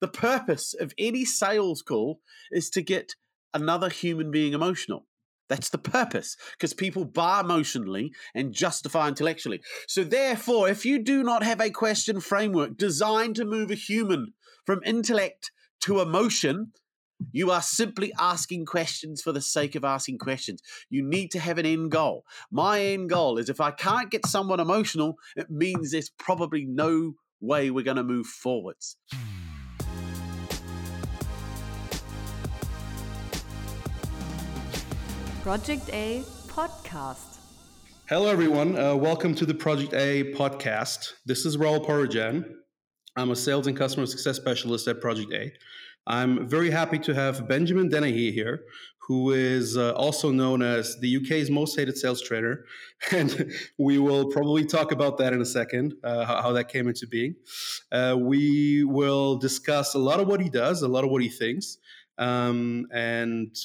the purpose of any sales call is to get another human being emotional. That's the purpose, because people buy emotionally and justify intellectually. So, therefore, if you do not have a question framework designed to move a human from intellect to emotion, you are simply asking questions for the sake of asking questions. You need to have an end goal. My end goal is if I can't get someone emotional, it means there's probably no way we're going to move forwards. Project A podcast. Hello, everyone. Uh, welcome to the Project A podcast. This is Raul Porojan. I'm a sales and customer success specialist at Project A. I'm very happy to have Benjamin Dennehy here, who is uh, also known as the UK's most hated sales trainer. And we will probably talk about that in a second, uh, how, how, that came into being. Uh, we will discuss a lot of what he does, a lot of what he thinks. Um, and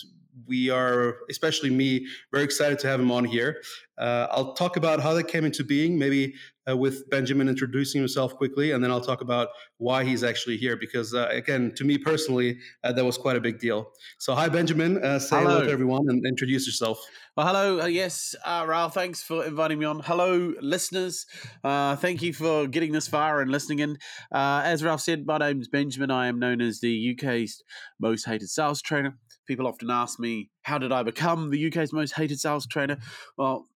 we are, especially me, very excited to have him on here. Uh, I'll talk about how that came into being, maybe uh, with Benjamin introducing himself quickly, and then I'll talk about why he's actually here. Because uh, again, to me personally, uh, that was quite a big deal. So, hi, Benjamin. Uh, say hello. hello. to everyone and introduce yourself. Well, hello. Uh, yes, uh, Ralph. Thanks for inviting me on. Hello, listeners. thank you for getting this far and listening in. as Ralph said, my name's Benjamin. I am known as the UK's most hated sales trainer. People often ask me, "How did I become the UK's most hated sales trainer?" Well,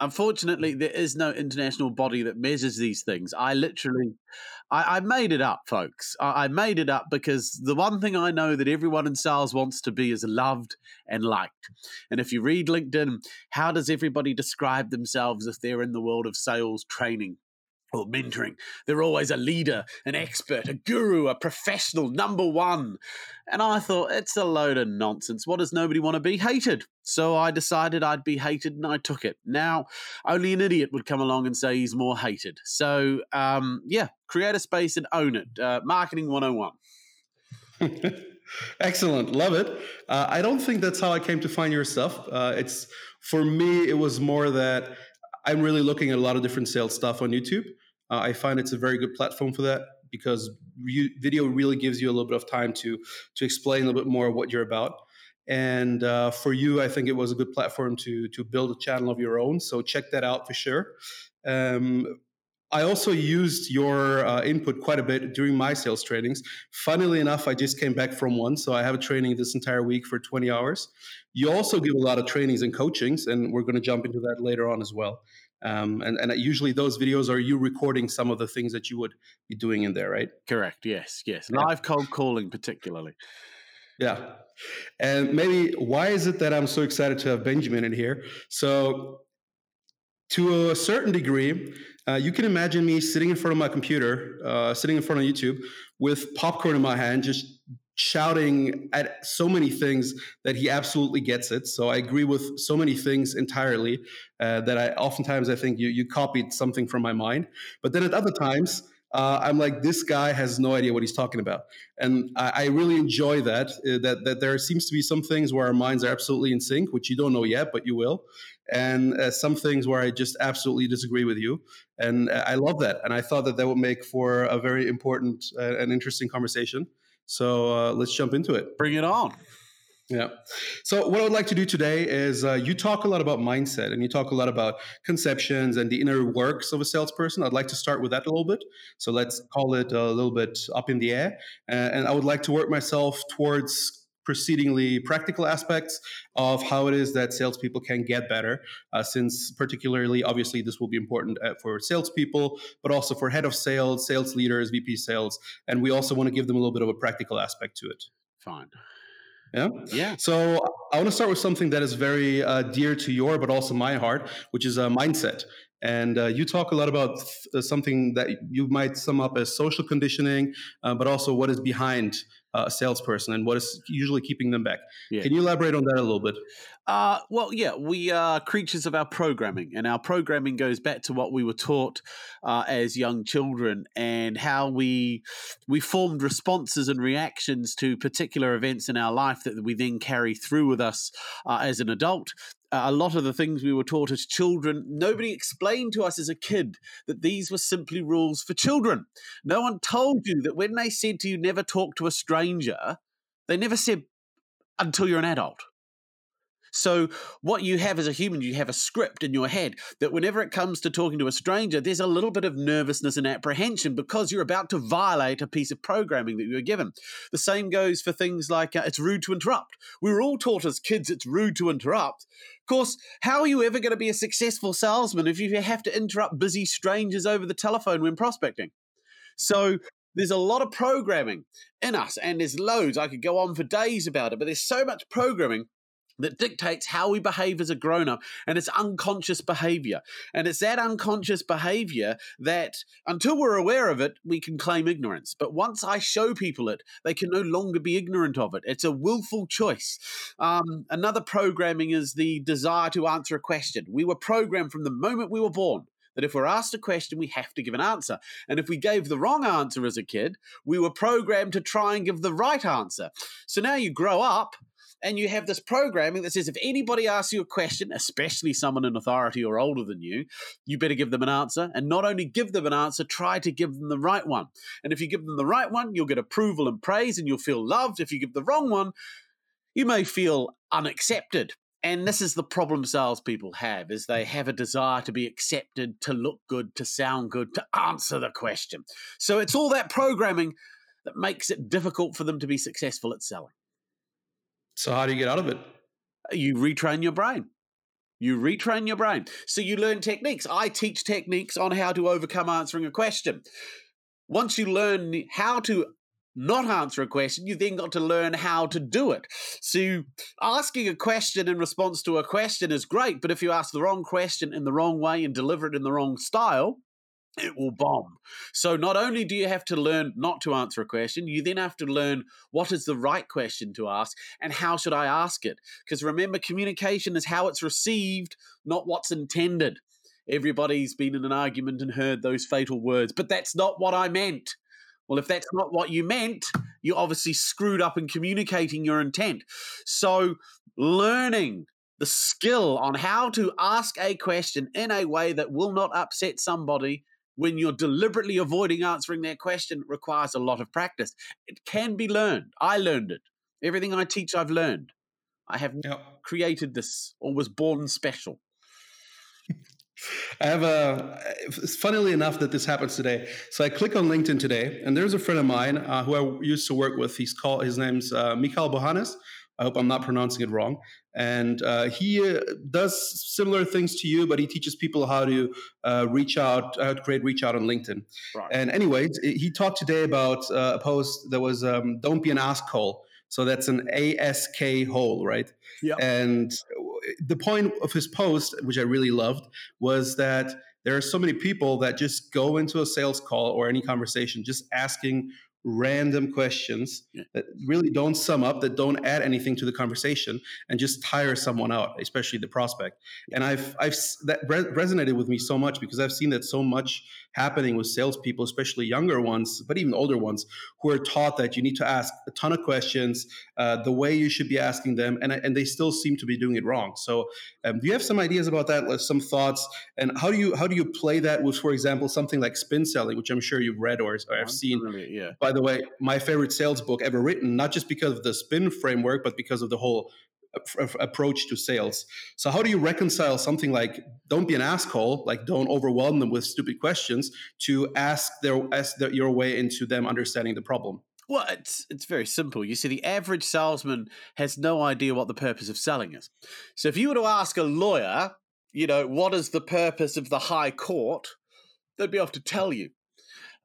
Unfortunately, there is no international body that measures these things. I literally, I, I made it up, folks. I, I, made it up because the one thing I know that everyone in sales wants to be is loved and liked. And if you read LinkedIn, how does everybody describe themselves if they're in the world of sales training? Or mentoring. They're always a leader, an expert, a guru, a professional, number one. And I thought, it's a load of nonsense. What does nobody want to be? Hated. So I decided I'd be hated and I took it. Now, only an idiot would come along and say he's more hated. So, um, yeah, create a space and own it. Uh, marketing 101. Excellent, love it. Uh, I don't think that's how I came to find your stuff. Uh, it's for me, it was more that I'm really looking at a lot of different sales stuff on YouTube. Uh, I find it's a very good platform for that because video really gives you a little bit of time to to explain a little bit more what you're about. And uh, for you, I think it was a good platform to to build a channel of your own. So check that out for sure. Um, I also used your uh, input quite a bit during my sales trainings. Funnily enough, I just came back from one, so I have a training this entire week for 20 hours. You also give a lot of trainings and coachings, and we're going to jump into that later on as well. Um, and, and usually those videos are you recording some of the things that you would be doing in there, right? Correct. Yes. Yes. Live cold calling, particularly. Yeah. And maybe why is it that I'm so excited to have Benjamin in here? So, to a certain degree, uh, you can imagine me sitting in front of my computer, uh, sitting in front of YouTube with popcorn in my hand, just shouting at so many things that he absolutely gets it. So I agree with so many things entirely uh, that I oftentimes I think you you copied something from my mind. But then at other times uh, I'm like, this guy has no idea what he's talking about, and I, I really enjoy that. Uh, that that there seems to be some things where our minds are absolutely in sync, which you don't know yet, but you will, and uh, some things where I just absolutely disagree with you, and uh, I love that. And I thought that that would make for a very important uh, and interesting conversation. So uh, let's jump into it. Bring it on. Yeah. So what I would like to do today is uh, you talk a lot about mindset and you talk a lot about conceptions and the inner works of a salesperson. I'd like to start with that a little bit. So let's call it a little bit up in the air. Uh, and I would like to work myself towards proceedingly practical aspects of how it is that salespeople can get better. Uh, since, particularly, obviously, this will be important uh, for salespeople, but also for head of sales, sales leaders, VP sales. And we also want to give them a little bit of a practical aspect to it. Fine. Yeah. Yeah. So I want to start with something that is very uh, dear to your, but also my heart, which is a mindset. And uh, you talk a lot about th- uh, something that you might sum up as social conditioning, uh, but also what is behind uh, a salesperson and what is usually keeping them back. Yeah. Can you elaborate on that a little bit? Uh, well, yeah, we are creatures of our programming, and our programming goes back to what we were taught uh, as young children, and how we we formed responses and reactions to particular events in our life that we then carry through with us uh, as an adult. A lot of the things we were taught as children, nobody explained to us as a kid that these were simply rules for children. No one told you that when they said to you, never talk to a stranger, they never said until you're an adult. So, what you have as a human, you have a script in your head that whenever it comes to talking to a stranger, there's a little bit of nervousness and apprehension because you're about to violate a piece of programming that you were given. The same goes for things like uh, it's rude to interrupt. We were all taught as kids it's rude to interrupt. Of course, how are you ever going to be a successful salesman if you have to interrupt busy strangers over the telephone when prospecting? So, there's a lot of programming in us, and there's loads. I could go on for days about it, but there's so much programming that dictates how we behave as a grown up and it's unconscious behavior. And it's that unconscious behavior that until we're aware of it we can claim ignorance. But once i show people it they can no longer be ignorant of it. It's a willful choice. Um, another programming is the desire to answer a question. We were programmed from the moment we were born that if we're asked a question, we have to give an answer. And if we gave the wrong answer as a kid, we were programmed to try and give the right answer. So now you grow up and you have this programming that says if anybody asks you a question, especially someone in authority or older than you, you better give them an answer. And not only give them an answer, try to give them the right one. And if you give them the right one, you'll get approval and praise and you'll feel loved. If you give the wrong one, you may feel unaccepted. And this is the problem salespeople have is they have a desire to be accepted, to look good, to sound good, to answer the question. So it's all that programming that makes it difficult for them to be successful at selling. So how do you get out of it? Uh, you retrain your brain. You retrain your brain. So you learn techniques. I teach techniques on how to overcome answering a question. Once you learn how to not answer a question, you then got to learn how to do it. So asking a question in response to a question is great, but if you ask the wrong question in the wrong way and deliver it in the wrong style, it will bomb. So not only do you have to learn not to answer a question, you then have to learn what is the right question to ask and how should I ask it? Because remember, communication is how it's received, not what's intended. Everybody's been in an argument and heard those fatal words, but that's not what I meant. Well, if that's not what you meant, you obviously screwed up in communicating your intent. So, learning the skill on how to ask a question in a way that will not upset somebody when you're deliberately avoiding answering their question requires a lot of practice. It can be learned. I learned it. Everything I teach, I've learned. I have yep. created this or was born special. I have a. It's funnily enough that this happens today. So I click on LinkedIn today, and there's a friend of mine uh, who I used to work with. He's called. His name's uh, Mikhail Bohanes. I hope I'm not pronouncing it wrong. And uh, he uh, does similar things to you, but he teaches people how to uh, reach out, how to create reach out on LinkedIn. Right. And anyways, he talked today about uh, a post that was um, "Don't be an asshole." So that's an ASK hole, right? Yeah. And the point of his post, which I really loved, was that there are so many people that just go into a sales call or any conversation just asking random questions yeah. that really don't sum up, that don't add anything to the conversation, and just tire someone out, especially the prospect. And I've, I've that resonated with me so much because I've seen that so much happening with salespeople, especially younger ones, but even older ones, who are taught that you need to ask a ton of questions, uh, the way you should be asking them, and and they still seem to be doing it wrong. So, um, do you have some ideas about that? Like some thoughts, and how do you how do you play that with, for example, something like spin selling, which I'm sure you've read or, or have seen. Really, yeah. By the way, my favorite sales book ever written, not just because of the spin framework, but because of the whole approach to sales. So how do you reconcile something like don't be an asshole, like don't overwhelm them with stupid questions, to ask their ask their, your way into them understanding the problem? Well, it's it's very simple. You see, the average salesman has no idea what the purpose of selling is. So if you were to ask a lawyer, you know, what is the purpose of the high court, they'd be able to tell you.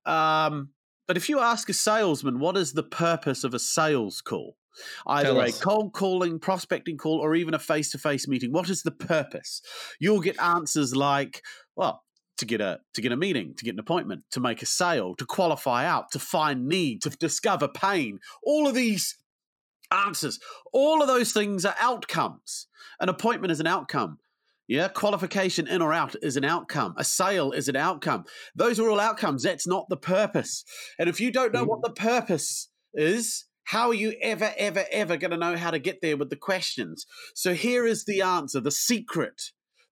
Um, but if you ask a salesman, what is the purpose of a sales call? Either a cold calling, prospecting call, or even a face to face meeting. What is the purpose? You'll get answers like, well, to get a to get a meeting, to get an appointment, to make a sale, to qualify out, to find need, to discover pain. All of these answers, all of those things are outcomes. An appointment is an outcome. Yeah, qualification in or out is an outcome. A sale is an outcome. Those are all outcomes. That's not the purpose. And if you don't know mm. what the purpose is, How are you ever, ever, ever going to know how to get there with the questions? So here is the answer the secret.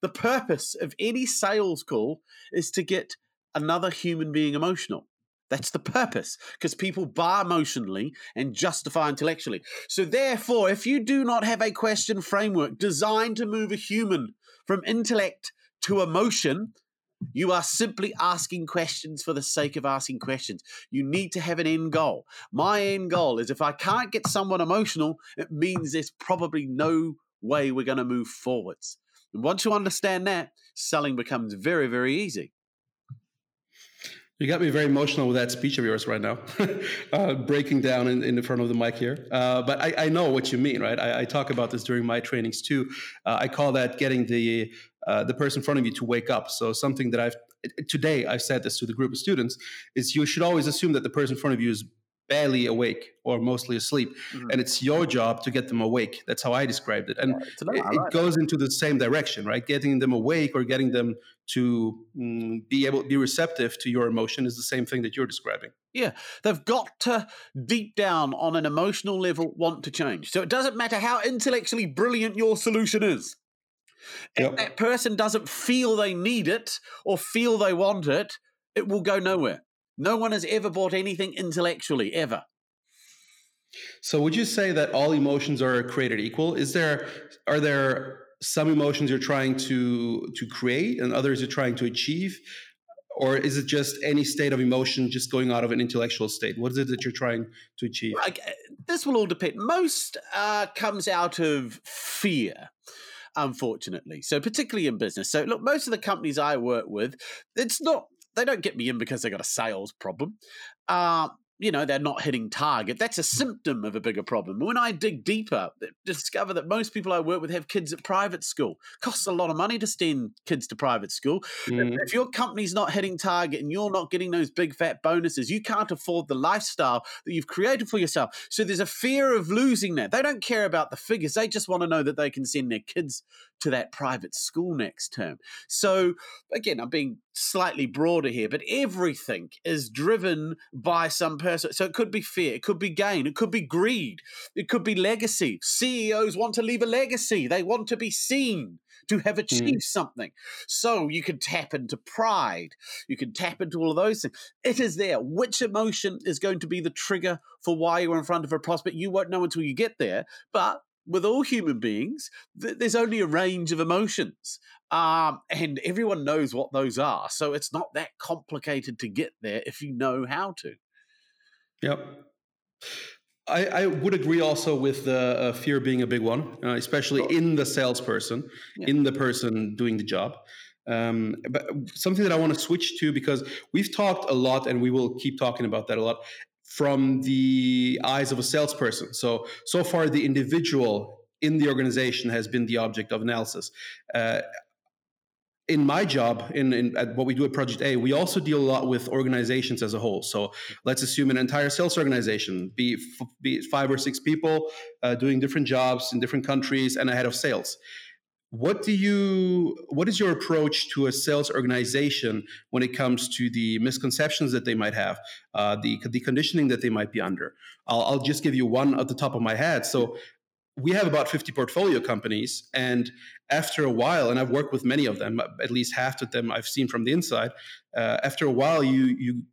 The purpose of any sales call is to get another human being emotional. That's the purpose, because people buy emotionally and justify intellectually. So, therefore, if you do not have a question framework designed to move a human from intellect to emotion, you are simply asking questions for the sake of asking questions. You need to have an end goal. My end goal is if I can't get someone emotional, it means there's probably no way we're going to move forwards. And once you understand that, selling becomes very, very easy. You got me very emotional with that speech of yours right now, uh, breaking down in, in the front of the mic here. Uh, but I, I, know what you mean, right? I, I, talk about this during my trainings too. Uh, I call that getting the uh, the person in front of you to wake up. So something that I've today I've said this to the group of students is you should always assume that the person in front of you is barely awake or mostly asleep mm-hmm. and it's your job to get them awake that's how i described it and right. it, it, goes into the same direction right getting them awake or getting them to mm, be able to be receptive to your emotion is the same thing that you're describing. Yeah they've got to deep down on an emotional level want to change. So it doesn't matter how intellectually brilliant your solution is. If that person doesn't feel they need it or feel they want it it will go nowhere. No one has ever bought anything intellectually, ever. So would you say that all emotions are created equal? Is there are there some emotions you're trying to to create and others you're trying to achieve? Or is it just any state of emotion just going out of an intellectual state? What is it that you're trying to achieve? Like, uh, this will all depend. Most uh, comes out of fear unfortunately. So particularly in business. So look, most of the companies I work with, it's not they don't get me in because they've got a sales problem. Uh, you know, they're not hitting target. That's a symptom of a bigger problem. When I dig deeper, discover that most people I work with have kids at private school. Costs a lot of money to send kids to private school. Mm-hmm. If your company's not hitting target and you're not getting those big fat bonuses, you can't afford the lifestyle that you've created for yourself. So there's a fear of losing that. They don't care about the figures. They just want to know that they can send their kids to that private school next term. So again, I'm being slightly broader here, but everything is driven by some person. So it could be fear, it could be gain, it could be greed, it could be legacy. CEOs want to leave a legacy, they want to be seen to have hmm. achieved mm. something. So you can tap into pride, you can tap into all of those things. It is there. Which emotion is going to be the trigger for why you're in front of a prospect? You won't know until you get there, but with all human beings, th- there's only a range of emotions. Um, and everyone knows what those are. So it's not that complicated to get there if you know how to. Yep. I, I would agree also with the uh, fear being a big one, uh, especially in the salesperson, yeah. in the person doing the job. Um, but something that I want to switch to because we've talked a lot and we will keep talking about that a lot from the eyes of a salesperson. So, so far, the individual in the organization has been the object of analysis. Uh, in my job, in, in what we do at Project A, we also deal a lot with organizations as a whole. So let's assume an entire sales organization, be, be five or six people uh, doing different jobs in different countries and a head of sales what do you what is your approach to a sales organization when it comes to the misconceptions that they might have uh, the, the conditioning that they might be under? I'll, I'll just give you one at the top of my head. So we have about 50 portfolio companies and after a while and i've worked with many of them at least half of them i've seen from the inside uh, after a while you you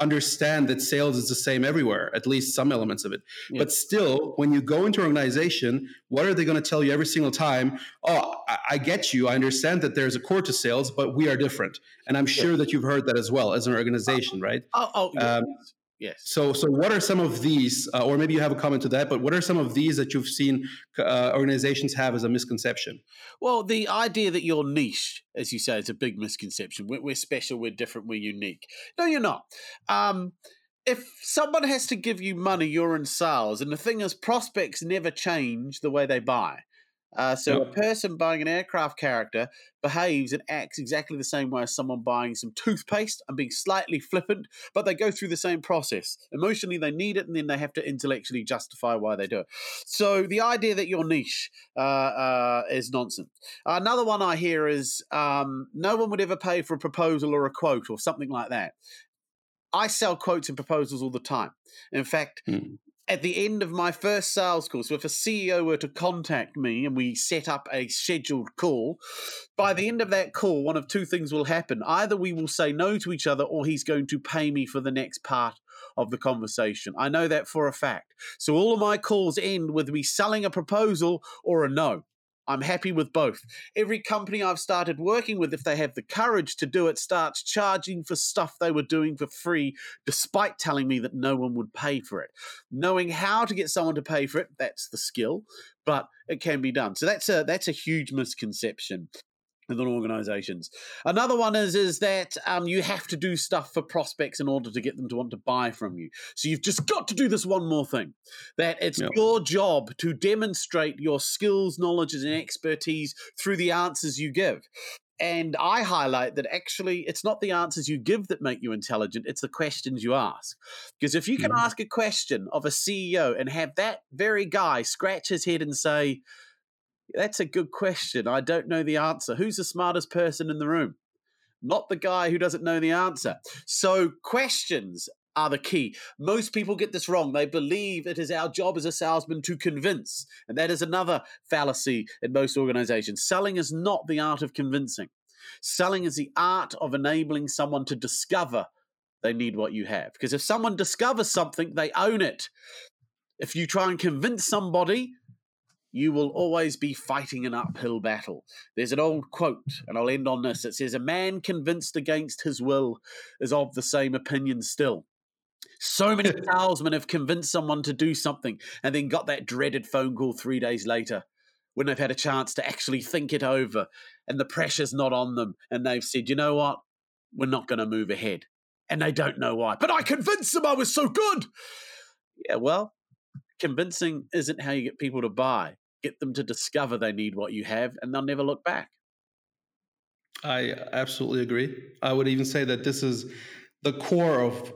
understand that sales is the same everywhere, at least some elements of it. Yeah. But still, when you go into an organization, what are they going to tell you every single time? Oh, I, I, get you. I understand that there's a core to sales, but we are different. And I'm sure yeah. that you've heard that as well as an organization, right? Oh, oh yes. Um, Yes. So, so what are some of these, uh, or maybe you have a comment to that, but what are some of these that you've seen uh, organizations have as a misconception? Well, the idea that you're niche, as you say, is a big misconception. We're, we're special, we're different, we're unique. No, you're not. Um, if someone has to give you money, you're in sales. And the thing is, prospects never change the way they buy. Uh, so yep. a person buying an aircraft character behaves and acts exactly the same way as someone buying some toothpaste. I'm being slightly flippant, but they go through the same process. Emotionally, they need it, and then they have to intellectually justify why they do it. So the idea that you're niche uh, uh, is nonsense. Another one I hear is um, no one would ever pay for a proposal or a quote or something like that. I sell quotes and proposals all the time. In fact, mm at the end of my first sales call, so if a CEO were to contact me and we set up a scheduled call, by the end of that call, one of two things will happen. Either we will say no to each other or he's going to pay me for the next part of the conversation. I know that for a fact. So all of my calls end with me selling a proposal or a no. I'm happy with both. Every company I've started working with, if they have the courage to do it, starts charging for stuff they were doing for free, despite telling me that no one would pay for it. Knowing how to get someone to pay for it, that's the skill, but it can be done. So that's a that's a huge misconception within organizations. Another one is is that um, you have to do stuff for prospects in order to get them to want to buy from you. So you've just got to do this one more thing. That it's yep. your job to demonstrate your skills, knowledge, and expertise through the answers you give. And I highlight that actually it's not the answers you give that make you intelligent, it's the questions you ask. Because if you can mm. ask a question of a CEO and have that very guy scratch his head and say, that's a good question. I don't know the answer. Who's the smartest person in the room? Not the guy who doesn't know the answer. So, questions are the key. Most people get this wrong. They believe it is our job as a salesman to convince. And that is another fallacy in most organizations. Selling is not the art of convincing, selling is the art of enabling someone to discover they need what you have. Because if someone discovers something, they own it. If you try and convince somebody, you will always be fighting an uphill battle. There's an old quote, and I'll end on this. It says, A man convinced against his will is of the same opinion still. So many salesmen have convinced someone to do something and then got that dreaded phone call three days later when they've had a chance to actually think it over and the pressure's not on them. And they've said, you know what? We're not going to move ahead. And they don't know why. But I convinced them I was so good. Yeah, well, convincing isn't how you get people to buy. Get them to discover they need what you have, and they'll never look back. I absolutely agree. I would even say that this is the core of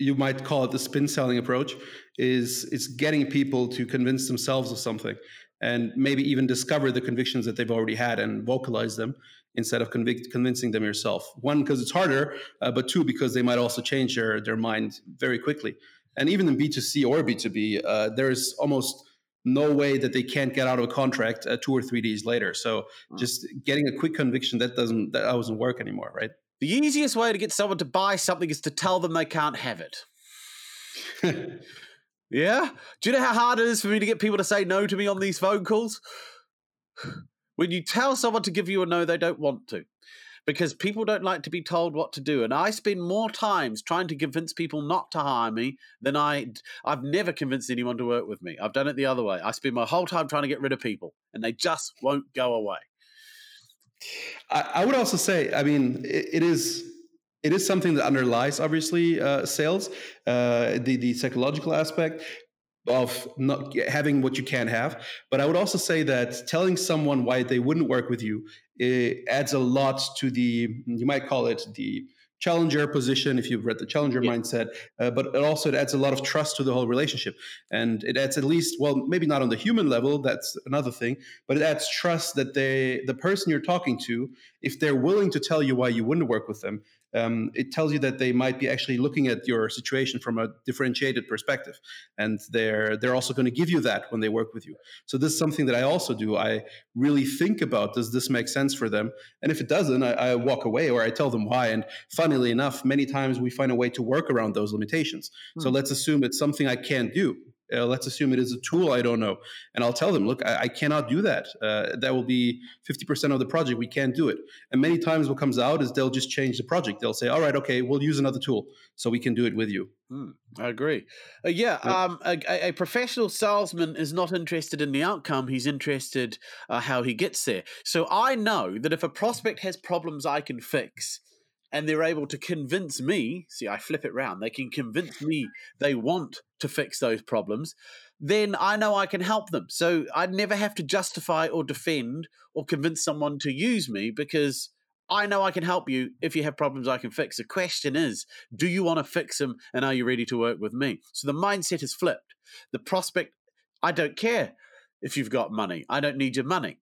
you might call it the spin selling approach is it's getting people to convince themselves of something and maybe even discover the convictions that they've already had and vocalize them instead of convict, convincing them yourself one because it's harder uh, but two because they might also change their, their mind very quickly and even in B2C or B2B, uh, there's almost no way that they can't get out of a contract uh, two or three days later. So mm. just getting a quick conviction that doesn't that doesn't work anymore, right? The easiest way to get someone to buy something is to tell them they can't have it. yeah? Do you know how hard it is for me to get people to say no to me on these phone calls? When you tell someone to give you a no, they don't want to because people don't like to be told what to do. And I spend more times trying to convince people not to hire me than I. I've never convinced anyone to work with me. I've done it the other way. I spend my whole time trying to get rid of people, and they just won't go away. I, I would also say, I mean, it, it is it is something that underlies obviously uh, sales, uh, the the psychological aspect of not having what you can't have. But I would also say that telling someone why they wouldn't work with you adds a lot to the, you might call it the challenger position if you've read the challenger yeah. mindset uh, but it also it adds a lot of trust to the whole relationship and it adds at least well maybe not on the human level that's another thing but it adds trust that they the person you're talking to if they're willing to tell you why you wouldn't work with them um, it tells you that they might be actually looking at your situation from a differentiated perspective, and they're they're also going to give you that when they work with you. So this is something that I also do. I really think about does this make sense for them, and if it doesn't, I, I walk away or I tell them why. And funnily enough, many times we find a way to work around those limitations. Hmm. So let's assume it's something I can't do uh, let's assume it is a tool I don't know. And I'll tell them, look, I, I cannot do that. Uh, that will be 50% of the project. We can't do it. And many times what comes out is they'll just change the project. They'll say, all right, okay, we'll use another tool so we can do it with you. Hmm, I agree. Uh, yeah, yeah. Um, a, a, professional salesman is not interested in the outcome. He's interested uh, how he gets there. So I know that if a prospect has problems I can fix, and they're able to convince me see i flip it round they can convince me they want to fix those problems then i know i can help them. So i never have to justify or defend or convince someone to use me because i know i can help you if you have problems i can fix. The question is do you want to fix them and are you ready to work with me? So the mindset is flipped. The prospect i don't care if you've got money i don't need your money.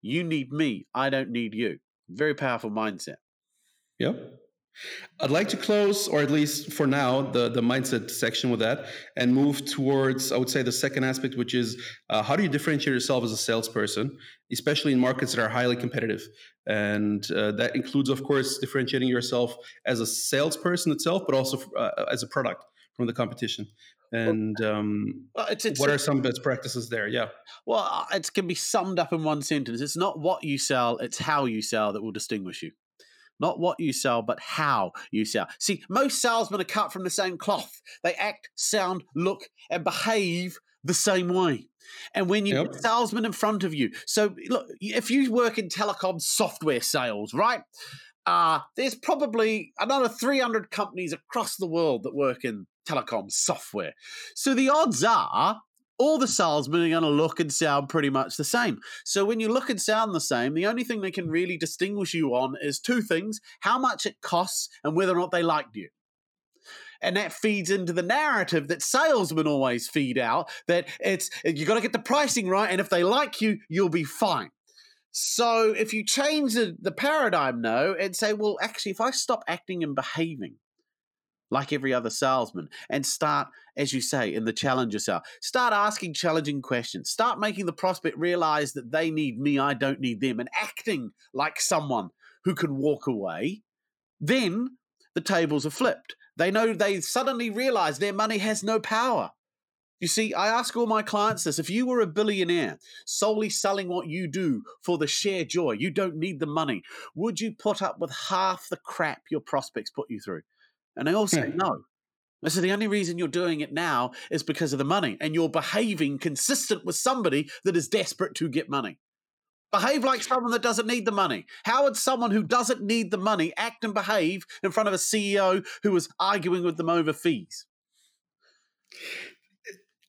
You need me i don't need you. Very powerful mindset Yep. I'd like to close, or at least for now, the, the mindset section with that and move towards, I would say, the second aspect, which is uh, how do you differentiate yourself as a salesperson, especially in markets that are highly competitive? And uh, that includes, of course, differentiating yourself as a salesperson itself, but also uh, as a product from the competition. And um, well, it's, it's, what are some best practices there? Yeah. Well, uh, it can be summed up in one sentence. It's not what you sell, it's how you sell that will distinguish you not what you sell, but how you sell. See, most salesmen are cut from the same cloth. They act, sound, look, and behave the same way. And when you yep. salesman in front of you, so look, if you work in telecom software sales, right? Uh, there's probably another 300 companies across the world that work in telecom software. So the odds are all the salesmen are going to look and sound pretty much the same. So when you look and sound the same, the only thing they can really distinguish you on is two things how much it costs and whether or not they liked you. And that feeds into the narrative that salesmen always feed out that it's you got to get the pricing right, and if they like you, you'll be fine. So if you change the, the paradigm no, and say, well, actually, if I stop acting and behaving like every other salesman and start, as you say, in the challenger sale. Start asking challenging questions. Start making the prospect realize that they need me, I don't need them, and acting like someone who can walk away. Then the tables are flipped. They know they suddenly realize their money has no power. You see, I ask all my clients this if you were a billionaire solely selling what you do for the sheer joy, you don't need the money, would you put up with half the crap your prospects put you through? And they all say hmm. no. So the only reason you're doing it now is because of the money, and you're behaving consistent with somebody that is desperate to get money. Behave like someone that doesn't need the money. How would someone who doesn't need the money act and behave in front of a CEO who was arguing with them over fees?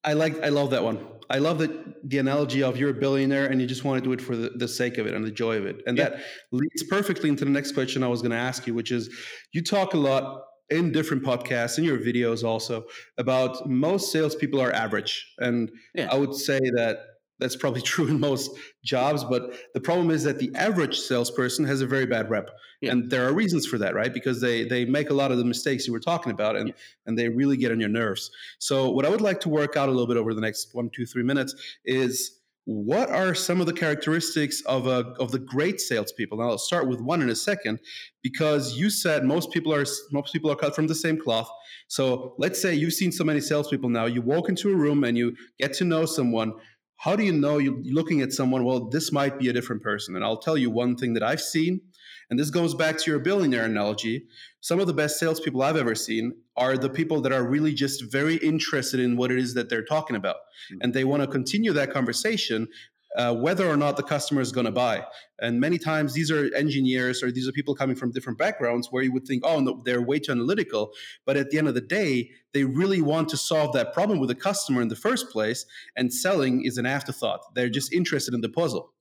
I like, I love that one. I love that the analogy of you're a billionaire and you just want to do it for the, the sake of it and the joy of it. And yeah. that leads perfectly into the next question I was going to ask you, which is you talk a lot in different podcasts in your videos also about most salespeople are average, and yeah. I would say that that's probably true in most jobs. But the problem is that the average salesperson has a very bad rep, yeah. and there are reasons for that, right? Because they they make a lot of the mistakes you were talking about, and yeah. and they really get on your nerves. So what I would like to work out a little bit over the next one, two, three minutes is what are some of the characteristics of a of the great salespeople? Now I'll start with one in a second, because you said most people are most people are cut from the same cloth. So let's say you've seen so many salespeople now. You walk into a room and you get to know someone. How do you know you're looking at someone? Well, this might be a different person. And I'll tell you one thing that I've seen, and this goes back to your billionaire analogy. Some of the best salespeople I've ever seen are the people that are really just very interested in what it is that they're talking about. Mm-hmm. And they want to continue that conversation uh, whether or not the customer is going to buy. And many times these are engineers or these are people coming from different backgrounds where you would think, oh, no, they're way too analytical. But at the end of the day, they really want to solve that problem with the customer in the first place. And selling is an afterthought. They're just interested in the puzzle.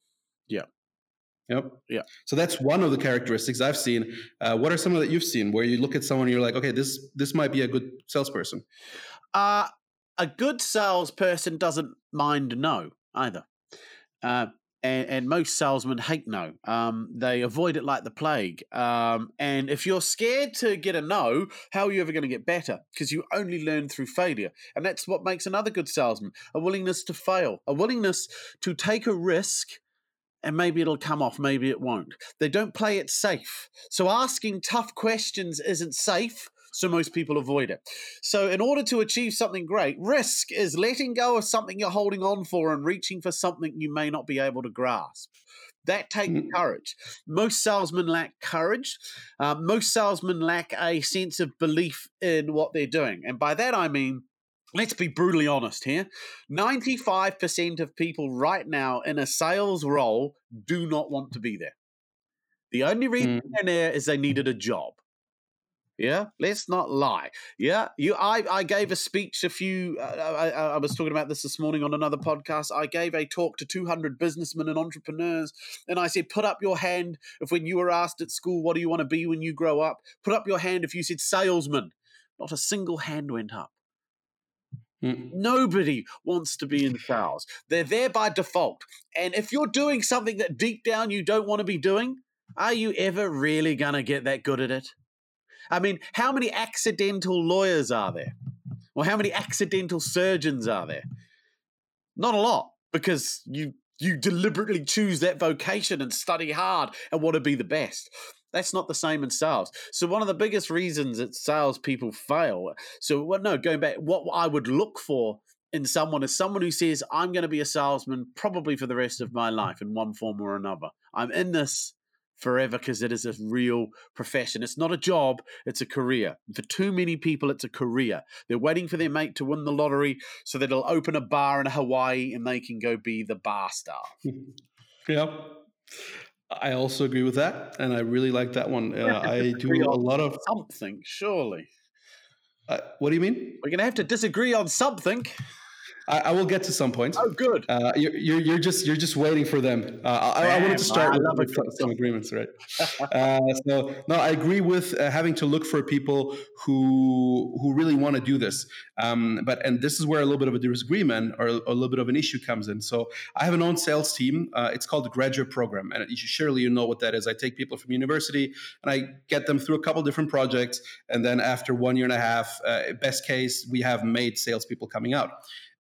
Yep. Yeah. So that's one of the characteristics I've seen. Uh, what are some of that you've seen where you look at someone and you're like, okay, this this might be a good salesperson? Uh, a good salesperson doesn't mind no either. Uh, and, and, most salesmen hate no. Um, they avoid it like the plague. Um, and if you're scared to get a no, how are you ever going to get better? Because you only learn through failure. And that's what makes another good salesman a willingness to fail, a willingness to take a risk and maybe it'll come off, maybe it won't. They don't play it safe. So asking tough questions isn't safe so most people avoid it. So, in order to achieve something great, risk is letting go of something you're holding on for and reaching for something you may not be able to grasp. That takes mm. courage. Most salesmen lack courage. Uh, most salesmen lack a sense of belief in what they're doing. And by that, I mean, let's be brutally honest here 95% of people right now in a sales role do not want to be there. The only reason mm. they're there is they needed a job. Yeah, let's not lie. Yeah, you. I I gave a speech a few. Uh, I, I was talking about this this morning on another podcast. I gave a talk to 200 businessmen and entrepreneurs, and I said, "Put up your hand if when you were asked at school, what do you want to be when you grow up? Put up your hand if you said salesman." Not a single hand went up. Mm. Nobody wants to be in sales. They're there by default. And if you're doing something that deep down you don't want to be doing, are you ever really going to get that good at it? I mean, how many accidental lawyers are there? Or how many accidental surgeons are there? Not a lot, because you you deliberately choose that vocation and study hard and want to be the best. That's not the same in sales. So one of the biggest reasons that salespeople fail. So no, going back, what I would look for in someone is someone who says, "I'm going to be a salesman probably for the rest of my life in one form or another. I'm in this forever because it is a real profession. It's not a job, it's a career. For too many people, it's a career. They're waiting for their mate to win the lottery so that it'll open a bar in Hawaii and they can go be the bar star. yeah. I also agree with that, and I really like that one. Uh, I do a lot of something. Surely, uh, what do you mean? We're gonna have to disagree on something. I, I, will get to some points. Oh, good. Uh, you're, you're, you're just you're just waiting for them. Uh, I, I, wanted to start with, with some agreements, right? uh, so no, I agree with uh, having to look for people who who really want to do this. Um, but and this is where a little bit of a disagreement or a, a little bit of an issue comes in. So I have an own sales team. Uh, it's called the graduate program, and you surely you know what that is. I take people from university and I get them through a couple different projects, and then after one year and a half, uh, best case, we have made salespeople coming out.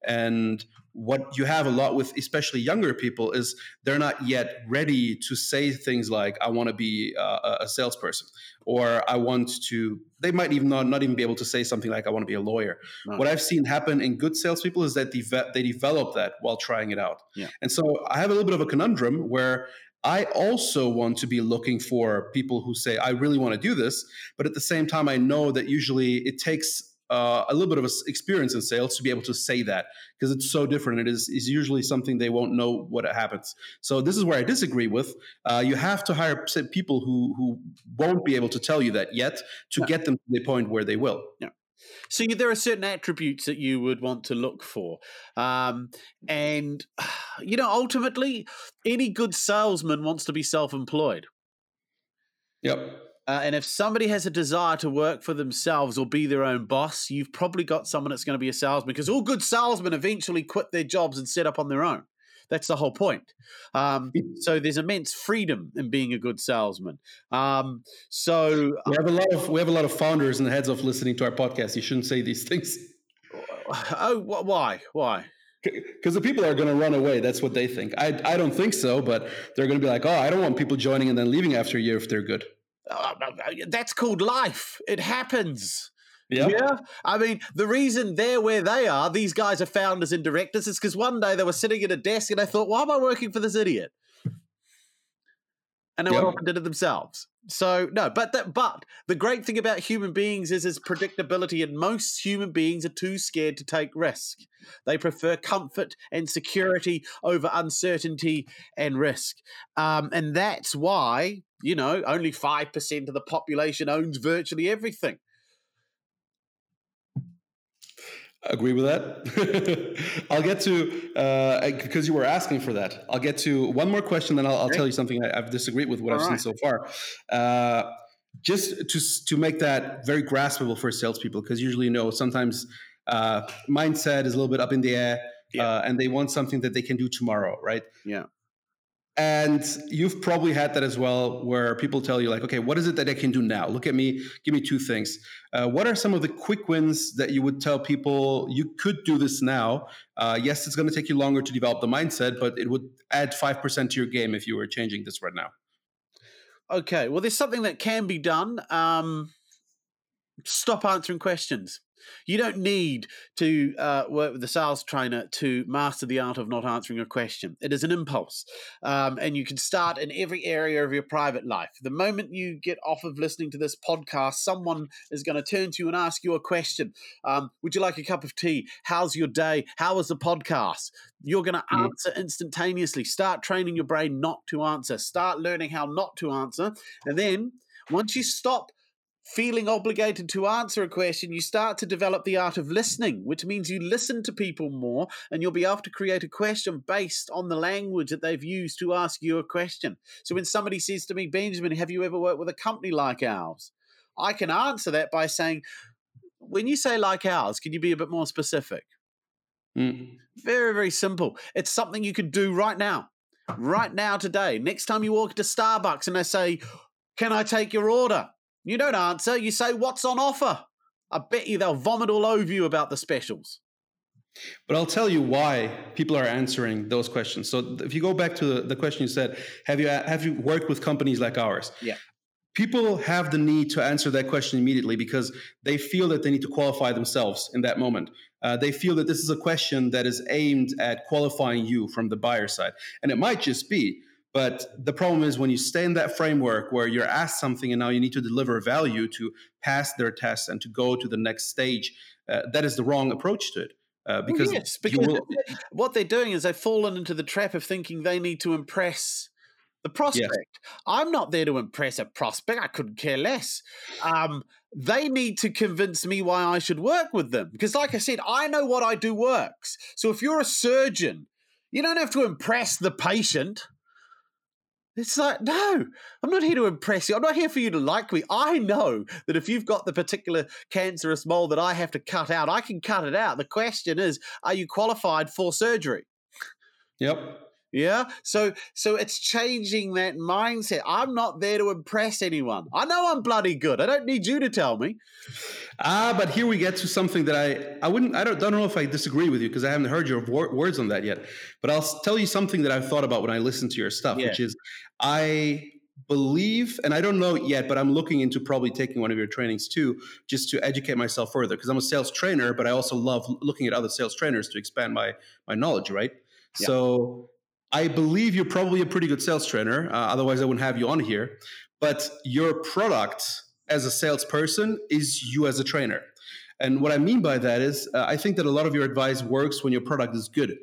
And what you have a lot with especially younger people is they're not yet ready to say things like i want to be uh, a salesperson or i want to they might even not, not even be able to say something like i want to be a lawyer no. what i've seen happen in good salespeople is that they, they develop that while trying it out yeah. and so i have a little bit of a conundrum where I also want to be looking for people who say, I really want to do this. But at the same time, I know that usually it takes uh, a little bit of experience in sales to be able to say that because it's so different. It is is usually something they won't know what happens. So this is where I disagree with. Uh, you have to hire people who who won't be able to tell you that yet to yeah. get them to the point where they will. Yeah. So there are certain attributes that you would want to look for, um, and you know ultimately, any good salesman wants to be self-employed. Yep. Uh, and if somebody has a desire to work for themselves or be their own boss, you've probably got someone that's going to be a salesman because all good salesmen eventually quit their jobs and set up on their own. That's the whole point. Um, so there's immense freedom in being a good salesman. Um, so we have a lot of we have a lot of founders and heads of listening to our podcast. You shouldn't say these things. Oh, why? Why? because the people are going to run away. That's what they think. I, I don't think so, but they're going to be like, oh, I don't want people joining and then leaving after a year if they're good. Uh, that's called life. It happens. Yeah. yeah. I mean, the reason they're where they are, these guys are founders and directors, is because one day they were sitting at a desk and they thought, why am I working for this idiot? And they yep. went off and did it themselves. So no, but that but the great thing about human beings is is predictability, and most human beings are too scared to take risk. They prefer comfort and security over uncertainty and risk, um, and that's why you know only five percent of the population owns virtually everything. agree with that. I'll get to because uh, you were asking for that. I'll get to one more question, then I'll, I'll tell you something I, have disagreed with what All I've right. seen so far. Uh, just to to make that very graspable for salespeople, because usually you know sometimes uh, mindset is a little bit up in the air, yeah. Uh, and they want something that they can do tomorrow, right? Yeah. And you've probably had that as well, where people tell you, like, okay, what is it that I can do now? Look at me, give me two things. Uh, what are some of the quick wins that you would tell people you could do this now? Uh, yes, it's going to take you longer to develop the mindset, but it would add 5% to your game if you were changing this right now. Okay, well, there's something that can be done. Um, stop answering questions. You don't need to uh, work with a sales trainer to master the art of not answering a question. It is an impulse. Um, and you can start in every area of your private life. The moment you get off of listening to this podcast, someone is going to turn to you and ask you a question. Um, would you like a cup of tea? How's your day? How was the podcast? You're going to mm-hmm. answer instantaneously. Start training your brain not to answer. Start learning how not to answer. And then once you stop feeling obligated to answer a question, you start to develop the art of listening, which means you listen to people more and you'll be able to create a question based on the language that they've used to ask you a question. So when somebody says to me, Benjamin, have you ever worked with a company like ours? I can answer that by saying, when you say like ours, can you be a bit more specific? Mm. Very, very simple. It's something you could do right now. Right now, today. Next time you walk to Starbucks and they say, Can I take your order? You don't answer. You say, What's on offer? I bet you they'll vomit all over you about the specials. But I'll tell you why people are answering those questions. So if you go back to the, the question you said, have you have you worked with companies like ours? Yeah. People have the need to answer that question immediately because they feel that they need to qualify themselves in that moment. Uh, they feel that this is a question that is aimed at qualifying you from the buyer side. And it might just be, but the problem is when you stay in that framework where you're asked something and now you need to deliver value to pass their test and to go to the next stage, uh, that is the wrong approach to it. Uh, because, well, yes, because will... what they're doing is they've fallen into the trap of thinking they need to impress the prospect. Yes. I'm not there to impress a prospect. I couldn't care less. Um, they need to convince me why I should work with them. Because, like I said, I know what I do works. So if you're a surgeon, you don't have to impress the patient. It's like, no, I'm not here to impress you. I'm not here for you to like me. I know that if you've got the particular cancerous mole that I have to cut out, I can cut it out. The question is, are you qualified for surgery? Yep. Yeah. So so it's changing that mindset. I'm not there to impress anyone. I know I'm bloody good. I don't need you to tell me. Ah, but here we get to something that I I wouldn't I don't, don't know if I disagree with you because I haven't heard your wor- words on that yet. But I'll tell you something that I've thought about when I listen to your stuff, yeah. which is I believe, and I don't know yet, but I'm looking into probably taking one of your trainings too, just to educate myself further. Because I'm a sales trainer, but I also love looking at other sales trainers to expand my my knowledge. Right. Yeah. So I believe you're probably a pretty good sales trainer. Uh, otherwise, I wouldn't have you on here. But your product as a salesperson is you as a trainer. And what I mean by that is, uh, I think that a lot of your advice works when your product is good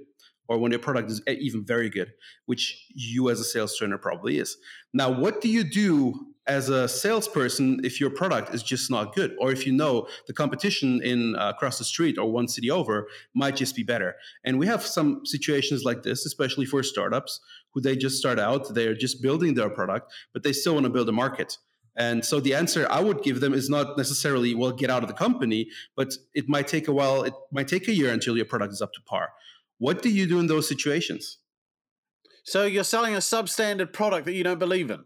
or when your product is even very good, which you as a sales trainer probably is. Now, what do you do as a salesperson if your product is just not good or if you know the competition in uh, across the street or one city over might just be better and we have some situations like this especially for startups who they just start out they're just building their product but they still want to build a market and so the answer I would give them is not necessarily, well, get out of the company, but it might take a while, it might take a year until your product is up to par. What do you do in those situations? So you're selling a substandard product that you don't believe in?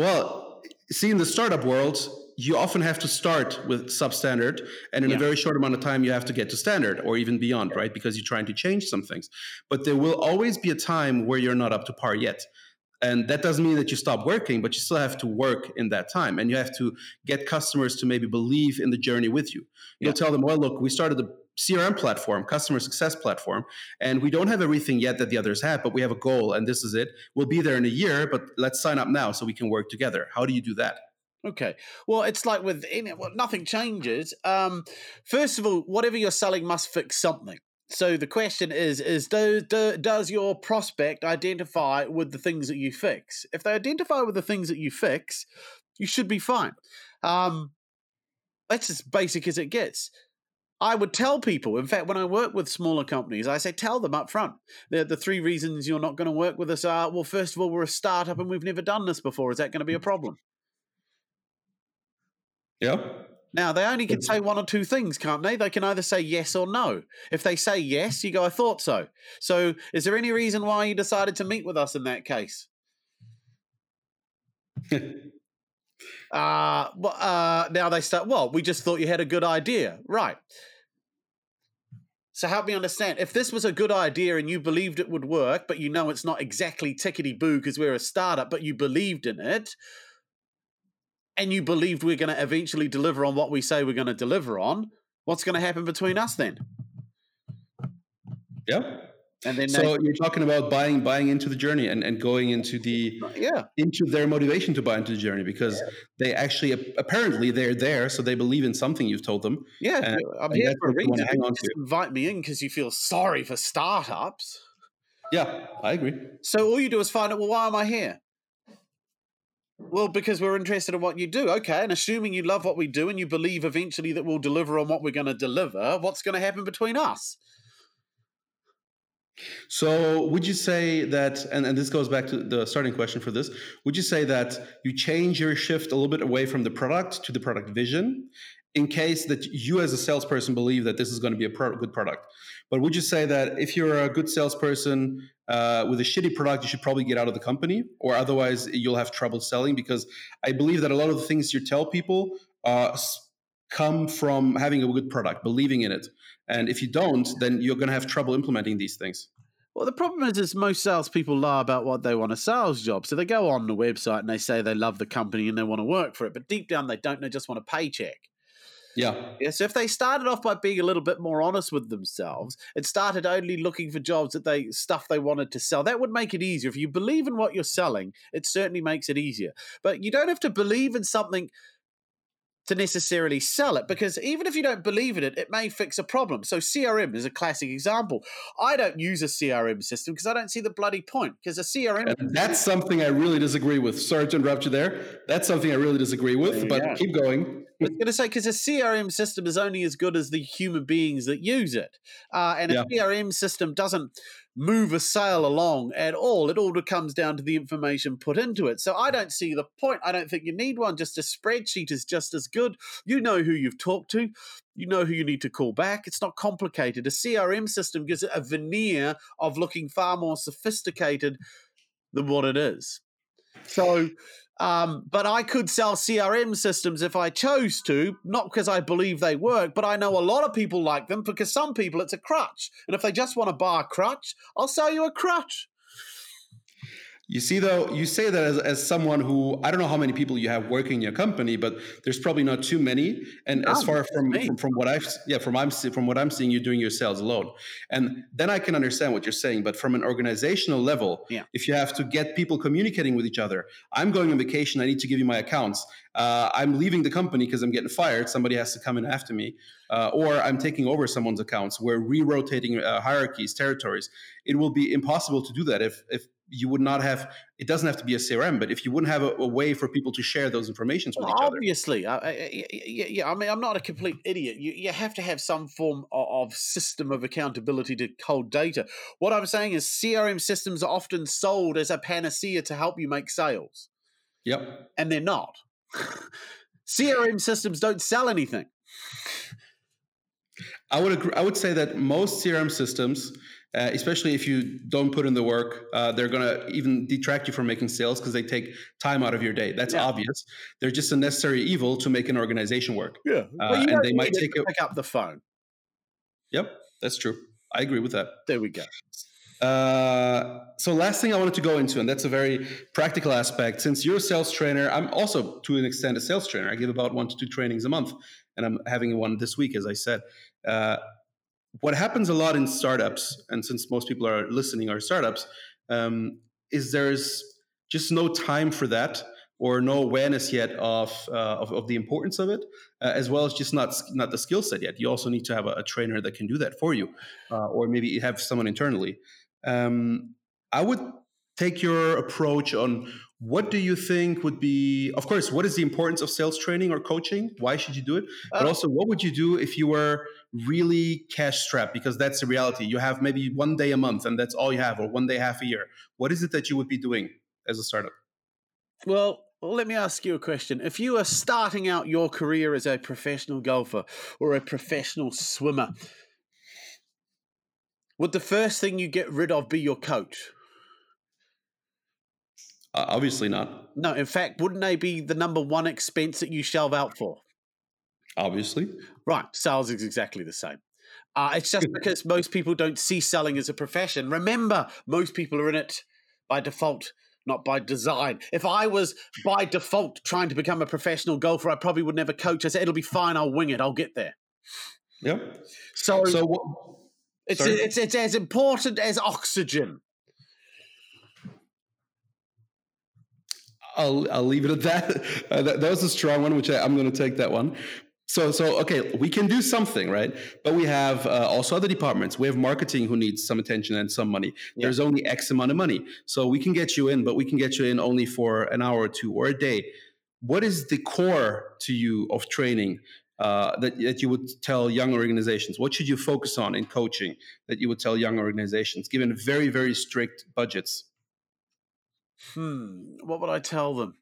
Well, see, in the startup world, you often have to start with substandard, and in yeah. a very short amount of time, you have to get to standard or even beyond, right? Because you're trying to change some things. But there will always be a time where you're not up to par yet. And that doesn't mean that you stop working, but you still have to work in that time. And you have to get customers to maybe believe in the journey with you. You'll tell them, well, look, we started the CRM platform, customer success platform, and we don't have everything yet that the others have, but we have a goal and this is it. We'll be there in a year, but let's sign up now so we can work together. How do you do that? Okay. Well, it's like with well, nothing changes. Um, first of all, whatever you're selling must fix something. So the question is: is do, do, does your prospect identify with the things that you fix? If they identify with the things that you fix, you should be fine. Um, that's as basic as it gets. I would tell people, in fact, when I work with smaller companies, I say, tell them up front. The, the three reasons you're not going to work with us are well, first of all, we're a startup and we've never done this before. Is that going to be a mm. problem? Yeah. Now, they only can say one or two things, can't they? They can either say yes or no. If they say yes, you go, I thought so. So, is there any reason why you decided to meet with us in that case? uh, uh, now they start, well, we just thought you had a good idea. Right. So help me understand. If this was a good idea and you believed it would work, but you know it's not exactly tickety boo because we're a startup, but you believed in it, and you believed we're going to eventually deliver on what we say we're going to deliver on, what's going to happen between us then? Yeah. And then so you're talking about buying buying into the journey and, and going into the yeah into their motivation to buy into the journey because yeah. they actually apparently they're there so they believe in something you've told them. Yeah, and, I'm here for a reason. Hang on to. Invite me in because you feel sorry for startups. Yeah, I agree. So all you do is find out. Well, why am I here? Well, because we're interested in what you do. Okay, and assuming you love what we do and you believe eventually that we'll deliver on what we're going to deliver, what's going to happen between us? So, would you say that, and, and this goes back to the starting question for this, would you say that you change your shift a little bit away from the product to the product vision in case that you as a salesperson believe that this is going to be a pro- good product? But would you say that if you're a good salesperson uh, with a shitty product, you should probably get out of the company, or otherwise you'll have trouble selling? Because I believe that a lot of the things you tell people uh, come from having a good product, believing in it. And if you don't, then you're going to have trouble implementing these things. Well, the problem is, is most salespeople lie about what they want a sales job. So they go on the website and they say they love the company and they want to work for it, but deep down they don't. They just want a paycheck. Yeah. Yeah. So if they started off by being a little bit more honest with themselves and started only looking for jobs that they stuff they wanted to sell, that would make it easier. If you believe in what you're selling, it certainly makes it easier. But you don't have to believe in something to necessarily sell it because even if you don't believe in it, it may fix a problem. So CRM is a classic example. I don't use a CRM system because I don't see the bloody point. Because a CRM and that's something I really disagree with. Sorry to interrupt you there. That's something I really disagree with. But go. keep going. I was going to say because a CRM system is only as good as the human beings that use it, uh, and a yeah. CRM system doesn't move a sale along at all. It all comes down to the information put into it. So I don't see the point. I don't think you need one. Just a spreadsheet is just as good. You know who you've talked to. You know who you need to call back. It's not complicated. A CRM system gives it a veneer of looking far more sophisticated than what it is. So um, but I could sell CRM systems if I chose to, not because I believe they work, but I know a lot of people like them because some people it's a crutch. And if they just want to buy a crutch, I'll sell you a crutch. You see, though, you say that as, as someone who I don't know how many people you have working in your company, but there's probably not too many. And no, as far from, from, from what I've yeah from I'm from what I'm seeing, you're doing your sales alone, and then I can understand what you're saying. But from an organizational level, yeah. if you have to get people communicating with each other, I'm going on vacation. I need to give you my accounts. Uh, I'm leaving the company because I'm getting fired. Somebody has to come in after me, uh, or I'm taking over someone's accounts. We're re-rotating uh, hierarchies, territories. It will be impossible to do that if if you would not have it doesn't have to be a crm but if you wouldn't have a, a way for people to share those informations with well, each obviously, other obviously yeah, yeah i mean i'm not a complete idiot. You, you have to have some form of, system of accountability to hold data. What i'm saying is crm systems are often sold as a panacea to help you make sales. Yep. And they're not. Crm systems don't sell anything. I would agree i would say that most crm systems uh, especially if you don't put in the work, uh, they're going to even detract you from making sales because they take time out of your day. That's yeah. obvious. They're just a necessary evil to make an organization work. Yeah, uh, and they might take a, pick up the phone. Yep, that's true. I agree with that. There we go. Uh, so last thing I wanted to go into, and that's a very practical aspect. Since you're a sales trainer, I'm also to an extent a sales trainer. I give about one to two trainings a month, and I'm having one this week, as I said. What happens a lot in startups, and since most people are listening are startups, um, is there's just no time for that or no awareness yet of, uh, of, of, the importance of it, uh, as well as just not not the skill set yet. You also need to have a, a trainer that can do that for you, uh, or maybe have someone internally. Um, I would take your approach on what do you think would be of course what is the importance of sales training or coaching? Why should you do it? But uh, also what would you do if you were really cash strapped? Because that's the reality. You have maybe one day a month and that's all you have or one day half a year. What is it that you would be doing as a startup? Well well, let me ask you a question. If you are starting out your career as a professional golfer or a professional swimmer, would the first thing you get rid of be your coach? Uh, obviously not. No, in fact, wouldn't they be the number one expense that you shelve out for? Obviously. Right. Sales is exactly the same. Uh, it's just because most people don't see selling as a profession. Remember, most people are in it by default, not by design. If I was by default trying to become a professional golfer, I probably would never coach. I said, it'll be fine. I'll wing it. I'll get there. Yep. So, so what, it's, it's, it's as important as oxygen. I'll I'll leave it at that. Uh, that, that, was a strong one, which I, am going to take that one. So so okay, we can do something, right? But we have uh, also other departments. We have marketing who needs some attention and some money. Yeah. There's only X amount of money, so we can get you in, but we can get you in only for an hour or two or a day. What is the core to you of training? Uh, that, that you would tell young organizations? What should you focus on in coaching that you would tell young organizations, given very, very strict budgets? Hmm, what would I tell them?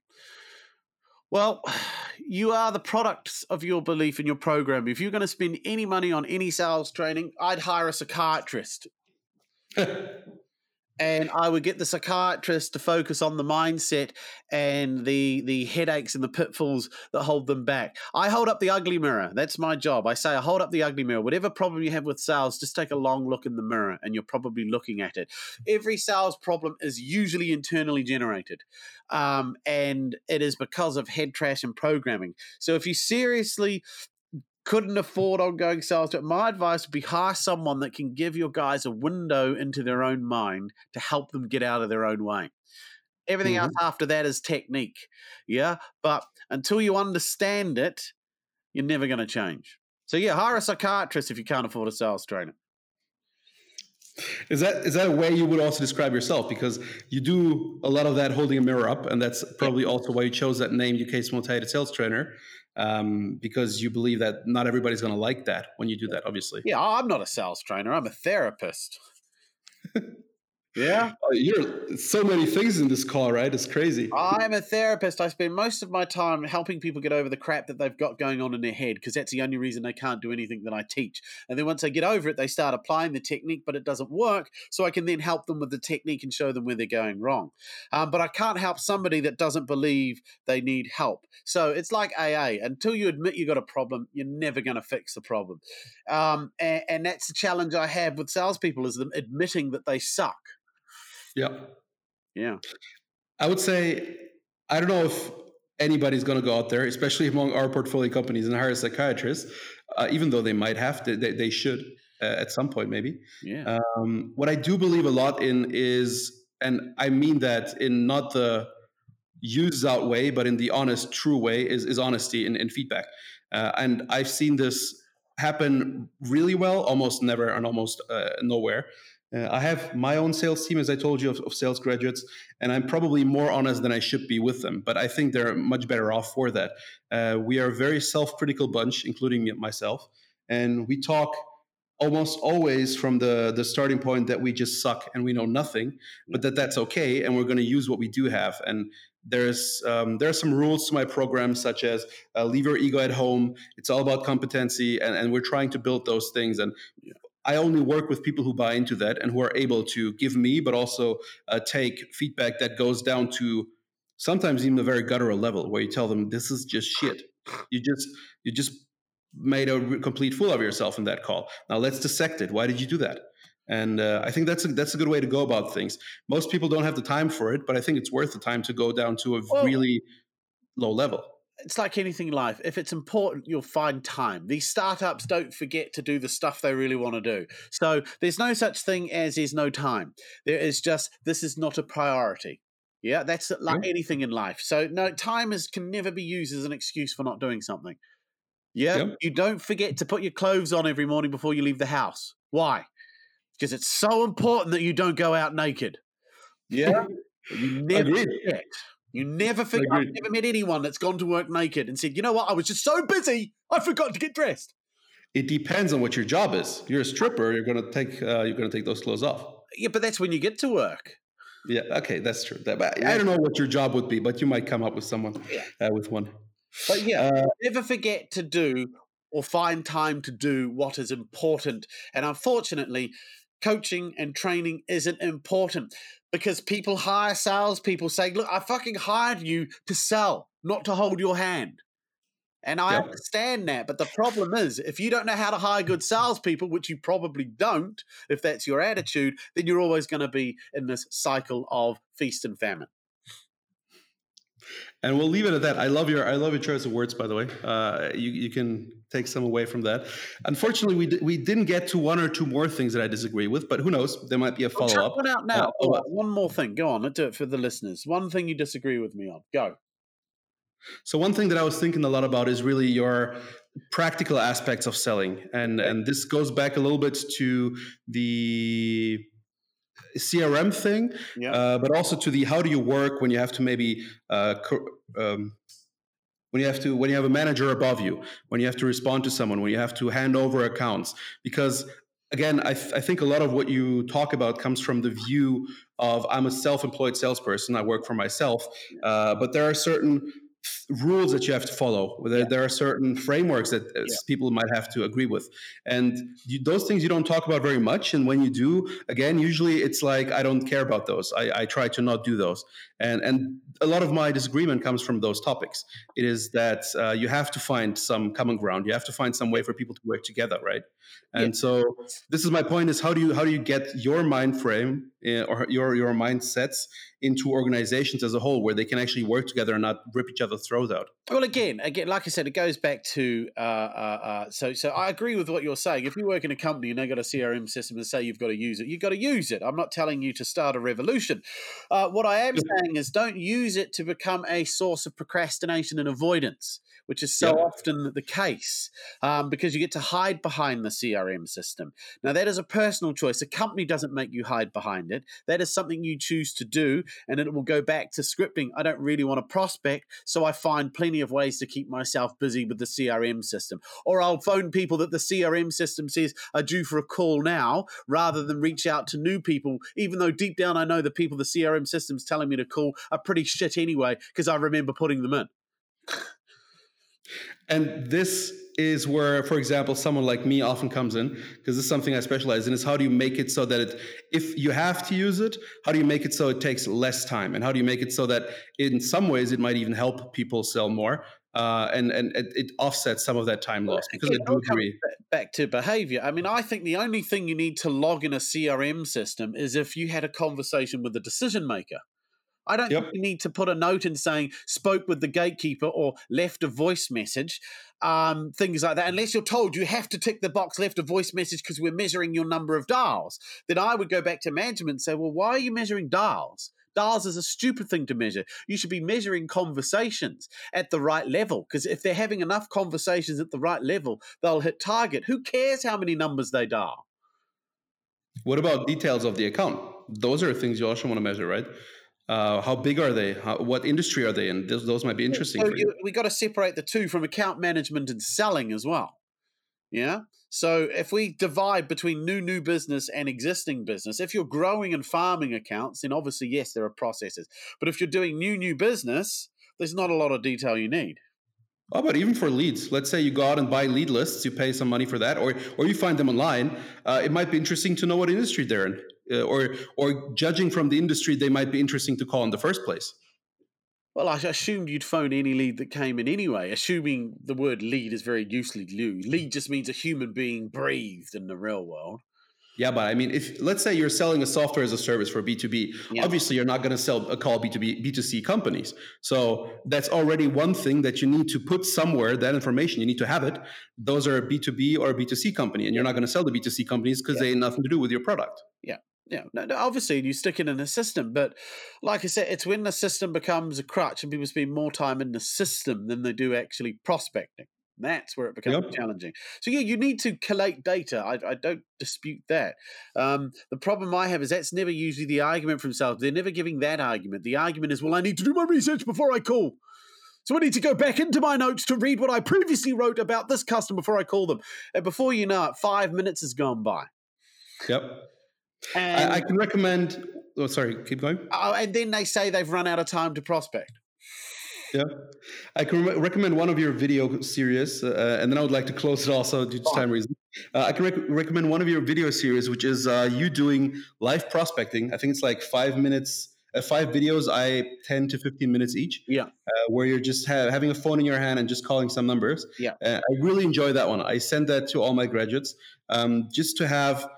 Well, you are the products of your belief in your program. If you're going to spend any money on any sales training, I'd hire a psychiatrist. and I would get the psychiatrist to focus on the mindset and the the headaches and the pitfalls that hold them back. I hold up the ugly mirror. That's my job. I say I hold up the ugly mirror. Whatever problem you have with sales, just take a long look in the mirror and you're probably looking at it. Every sales problem is usually internally generated. Um, and it is because of head trash and programming. So if you seriously couldn't afford ongoing sales to my advice would be hire someone that can give your guys a window into their own mind to help them get out of their own way. Everything mm-hmm. else after that is technique. Yeah. But until you understand it, you're never going to change. So, yeah, hire a psychiatrist if you can't afford a sales trainer. Is that is that a way you would also describe yourself? Because you do a lot of that holding a mirror up, and that's probably also why you chose that name, UK's Most Hated Sales Trainer um, because you believe that not everybody's going to like that when you do that, obviously. Yeah, I'm not a sales trainer. I'm a therapist. Yeah. Oh, you're so many things in this call, right? It's crazy. I'm a therapist. I spend most of my time helping people get over the crap that they've got going on in their head because that's the only reason they can't do anything that I teach. And then once they get over it, they start applying the technique, but it doesn't work. So I can then help them with the technique and show them where they're going wrong. Um, but I can't help somebody that doesn't believe they need help. So it's like AA. Until you admit you've got a problem, you're never going to fix the problem. Um, and, and that's the challenge I have with salespeople is them admitting that they suck. Yeah. Yeah. I would say, I don't know if anybody's going to go out there, especially among our portfolio companies and hire a psychiatrist, uh, even though they might have to, they, they should uh, at some point, maybe. Yeah. Um, what I do believe a lot in is, and I mean that in not the use out way, but in the honest, true way, is, is honesty and, and feedback. Uh, and I've seen this happen really well, almost never and almost uh, nowhere. Uh, I have my own sales team, as I told you, of, of, sales graduates, and I'm probably more honest than I should be with them. But I think they're much better off for that. Uh, we are a very self-critical bunch, including me, myself, and we talk almost always from the the starting point that we just suck and we know nothing, but that that's okay, and we're going to use what we do have. And there's um, there are some rules to my program, such as uh, leave your ego at home. It's all about competency, and, and we're trying to build those things. And I only work with people who buy into that and who are able to give me, but also uh, take feedback that goes down to sometimes even a very guttural level, where you tell them this is just shit. You just you just made a complete fool of yourself in that call. Now let's dissect it. Why did you do that? And uh, I think that's a, that's a good way to go about things. Most people don't have the time for it, but I think it's worth the time to go down to a really low level it's like anything in life. If it's important, you'll find time. These startups don't forget to do the stuff they really want to do. So there's no such thing as is no time. There is just this is not a priority. Yeah, that's like yeah. anything in life. So no, time is can never be used as an excuse for not doing something. Yeah, yeah. you don't forget to put your clothes on every morning before you leave the house. Why? Because it's so important that you don't go out naked. Yeah, you never forget. You never forget. I've never met anyone that's gone to work naked and said, "You know what? I was just so busy, I forgot to get dressed." It depends on what your job is. You're a stripper. You're gonna take uh, you're gonna take those clothes off. Yeah, but that's when you get to work. Yeah. Okay, that's true. That, I don't know what your job would be, but you might come up with someone uh, with one. But yeah, uh, never forget to do or find time to do what is important. And unfortunately, coaching and training isn't important because people hire salespeople saying, Look, I fucking hired you to sell, not to hold your hand. And I yep. understand that. But the problem is, if you don't know how to hire good salespeople, which you probably don't, if that's your attitude, then you're always going to be in this cycle of feast and famine and we'll leave it at that. I love your I love your choice of words, by the way. Uh, you you can take some away from that. Unfortunately, we we didn't get to one or two more things that I disagree with, but who knows? There might be a follow up. One out now. Uh, oh, one more thing. Go on. Let's do it for the listeners. One thing you disagree with me on. Go. So one thing that I was thinking a lot about is really your practical aspects of selling, and and this goes back a little bit to the CRM thing, yeah. uh, but also to the how do you work when you have to maybe uh, um, when you have to when you have a manager above you, when you have to respond to someone, when you have to hand over accounts, because again, I, th- I think a lot of what you talk about comes from the view of I'm a self-employed salesperson. I work for myself, uh, but there are certain rules that you have to follow. There, Yeah. there are certain frameworks that uh, Yeah. people might have to agree with, and you, those things you don't talk about very much. And when you do, again, usually it's like I don't care about those. I, I try to not do those, and and a lot of my disagreement comes from those topics. It is that uh, you have to find some common ground. You have to find some way for people to work together, right? And so this is my point: is how do you how do you get your mind frame uh, or your your mindsets into organizations as a whole, where they can actually work together and not rip each other's throats out? Well, again, again, like I said, it goes back to uh, uh, uh, so. So I agree with what you're saying. If you work in a company and they got a CRM system and say you've got to use it, you've got to use it. I'm not telling you to start a revolution. Uh, what I am saying is, don't use it to become a source of procrastination and avoidance, which is so Yeah. often the case, um, because you get to hide behind the CRM system. Now, that is a personal choice. A company doesn't make you hide behind it. That is something you choose to do, and it will go back to scripting. I don't really want to prospect, so I find plenty of ways to keep myself busy with the CRM system. Or I'll phone people that the CRM system says are due for a call now, rather than reach out to new people, even though deep down I know the people the CRM system's telling me to call are pretty shit anyway, because I remember putting them in. And this is where, for example, someone like me often comes in because this is something I specialize in. Is how do you make it so that it, if you have to use it, how do you make it so it takes less time, and how do you make it so that in some ways it might even help people sell more, uh, and and it, it offsets some of that time loss because Again, I do agree. Back to behavior. I mean, I think the only thing you need to log in a CRM system is if you had a conversation with the decision maker. I don't Yep. need to put a note in saying spoke with the gatekeeper or left a voice message, um, things like that. Unless you're told you have to tick the box left a voice message because we're measuring your number of dials, then I would go back to management and say, well, why are you measuring dials? Dials is a stupid thing to measure. You should be measuring conversations at the right level because if they're having enough conversations at the right level, they'll hit target. Who cares how many numbers they dial? What about details of the account? Those are things you also want to measure, right? Uh, how big are they? How, what industry are they in? Those, those might be interesting So for you. you, we got to separate the two from account management and selling as well. Yeah. So if we divide between new new business and existing business, if you're growing and farming accounts, then obviously yes, there are processes. But if you're doing new new business, there's not a lot of detail you need. Oh, but even for leads? Let's say you go out and buy lead lists, you pay some money for that, or or you find them online. Uh, it might be interesting to know what industry they're in, uh, or or judging from the industry, they might be interesting to call in the first place. Well, I assumed you'd phone any lead that came in anyway, assuming the word lead is very loosely used. Lead just means a human being breathed in the real world. Yeah, but I mean, if let's say you're selling a software as a service for B two B, Yeah. obviously you're not going to sell a call B two B B two C companies. So that's already one thing that you need to put somewhere. That information you need to have it. Those are a B two B or a B two C company, and you're not going to sell the B two C companies because they have nothing to do with your product. Yeah, no, no, obviously you stick it in a system, but like I said, it's when the system becomes a crutch and people spend more time in the system than they do actually prospecting. That's where it becomes Yep. challenging. So yeah, you need to collate data. I, I don't dispute that. Um, the problem I have is that's never usually the argument from sales. They're never giving that argument. The argument is, well, I need to do my research before I call. So I need to go back into my notes to read what I previously wrote about this customer before I call them. And before you know it, five minutes has gone by. Yep. And, I, I can recommend. Oh, sorry. Keep going. oh, and then they say they've run out of time to prospect. Yeah, I can re- recommend one of your video series, uh, and then I would like to close it also due to time reasons. Uh, I can rec- recommend one of your video series, which is uh, you doing live prospecting. I think it's like five minutes, uh, five videos, I ten to fifteen minutes each. Yeah. uh, where you're just ha- having a phone in your hand and just calling some numbers. Yeah. uh, I really enjoy that one. I send that to all my graduates um, just to have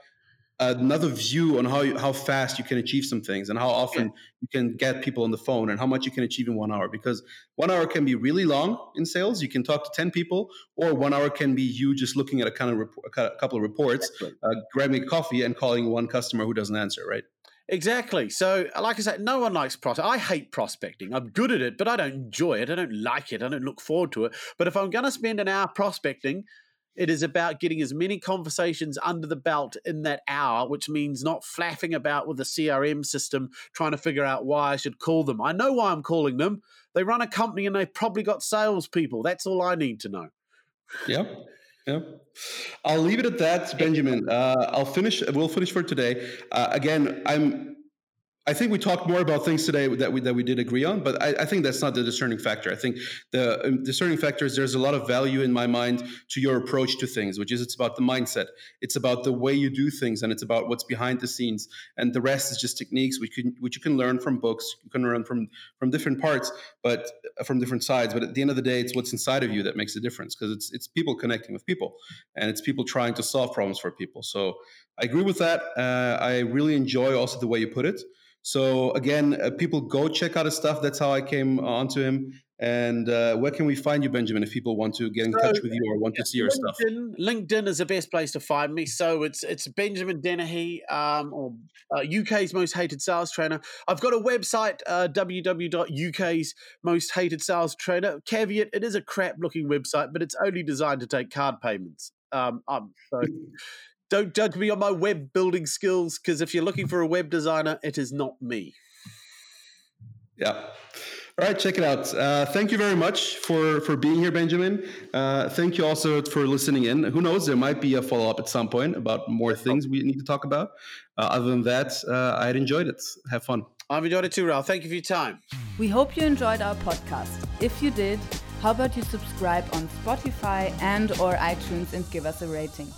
another view on how you, how fast you can achieve some things and how often you can get people on the phone and how much you can achieve in one hour because one hour can be really long in sales you can talk to 10 people or one hour can be you just looking at a kind of rep- a couple of reports uh, grabbing a coffee and calling one customer who doesn't answer right Exactly. So, like I said, no one likes prospecting. I hate prospecting. I'm good at it, but I don't enjoy it. I don't like it. I don't look forward to it. But if I'm going to spend an hour prospecting, it is about getting as many conversations under the belt in that hour, which means not flapping about with the CRM system trying to figure out why I should call them. I know why I'm calling them. They run a company and they've probably got salespeople. That's all I need to know. Yep. yeah i'll leave it at that benjamin uh, i'll finish we'll finish for today uh, again i'm I think we talked more about things today that we that we did agree on, but I, I think that's not the discerning factor. I think the um, discerning factor is there's a lot of value in my mind to your approach to things, which is it's about the mindset, it's about the way you do things, and it's about what's behind the scenes, and the rest is just techniques which can which you can learn from books, you can learn from from different parts, but uh, from different sides. But at the end of the day, it's what's inside of you that makes a difference because it's it's people connecting with people, and it's people trying to solve problems for people. So I agree with that. Uh, I really enjoy also the way you put it. So again, uh, people go check out his stuff. That's how I came onto him. And uh, where can we find you, Benjamin, if people want to get in so, touch with you or want to see your LinkedIn, stuff? LinkedIn is the best place to find me. So it's it's Benjamin Dennehy, um, or uh, UK's most hated sales trainer. I've got a website, uh, www.uk's most hated sales trainer. Caveat: It is a crap looking website, but it's only designed to take card payments. Um, um, so don't judge me on my web building skills because if you're looking for a web designer, it is not me. Yeah. All right, check it out. Uh, thank you very much for for being here, Benjamin. Uh, thank you also for listening in. Who knows? There might be a follow up at some point about more things we need to talk about. Uh, other than that, uh, I had enjoyed it. Have fun. I've enjoyed it too, Ralph. Thank you for your time. We hope you enjoyed our podcast. If you did, how about you subscribe on Spotify and or iTunes and give us a rating?